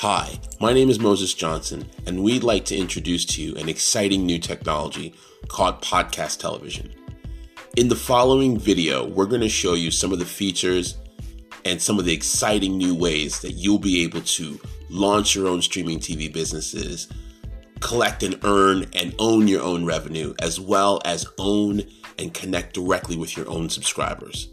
Hi, my name is Moses Johnson, and we'd like to introduce to you an exciting new technology called podcast television. In the following video, we're going to show you some of the features and some of the exciting new ways that you'll be able to launch your own streaming TV businesses, collect and earn and own your own revenue, as well as own and connect directly with your own subscribers.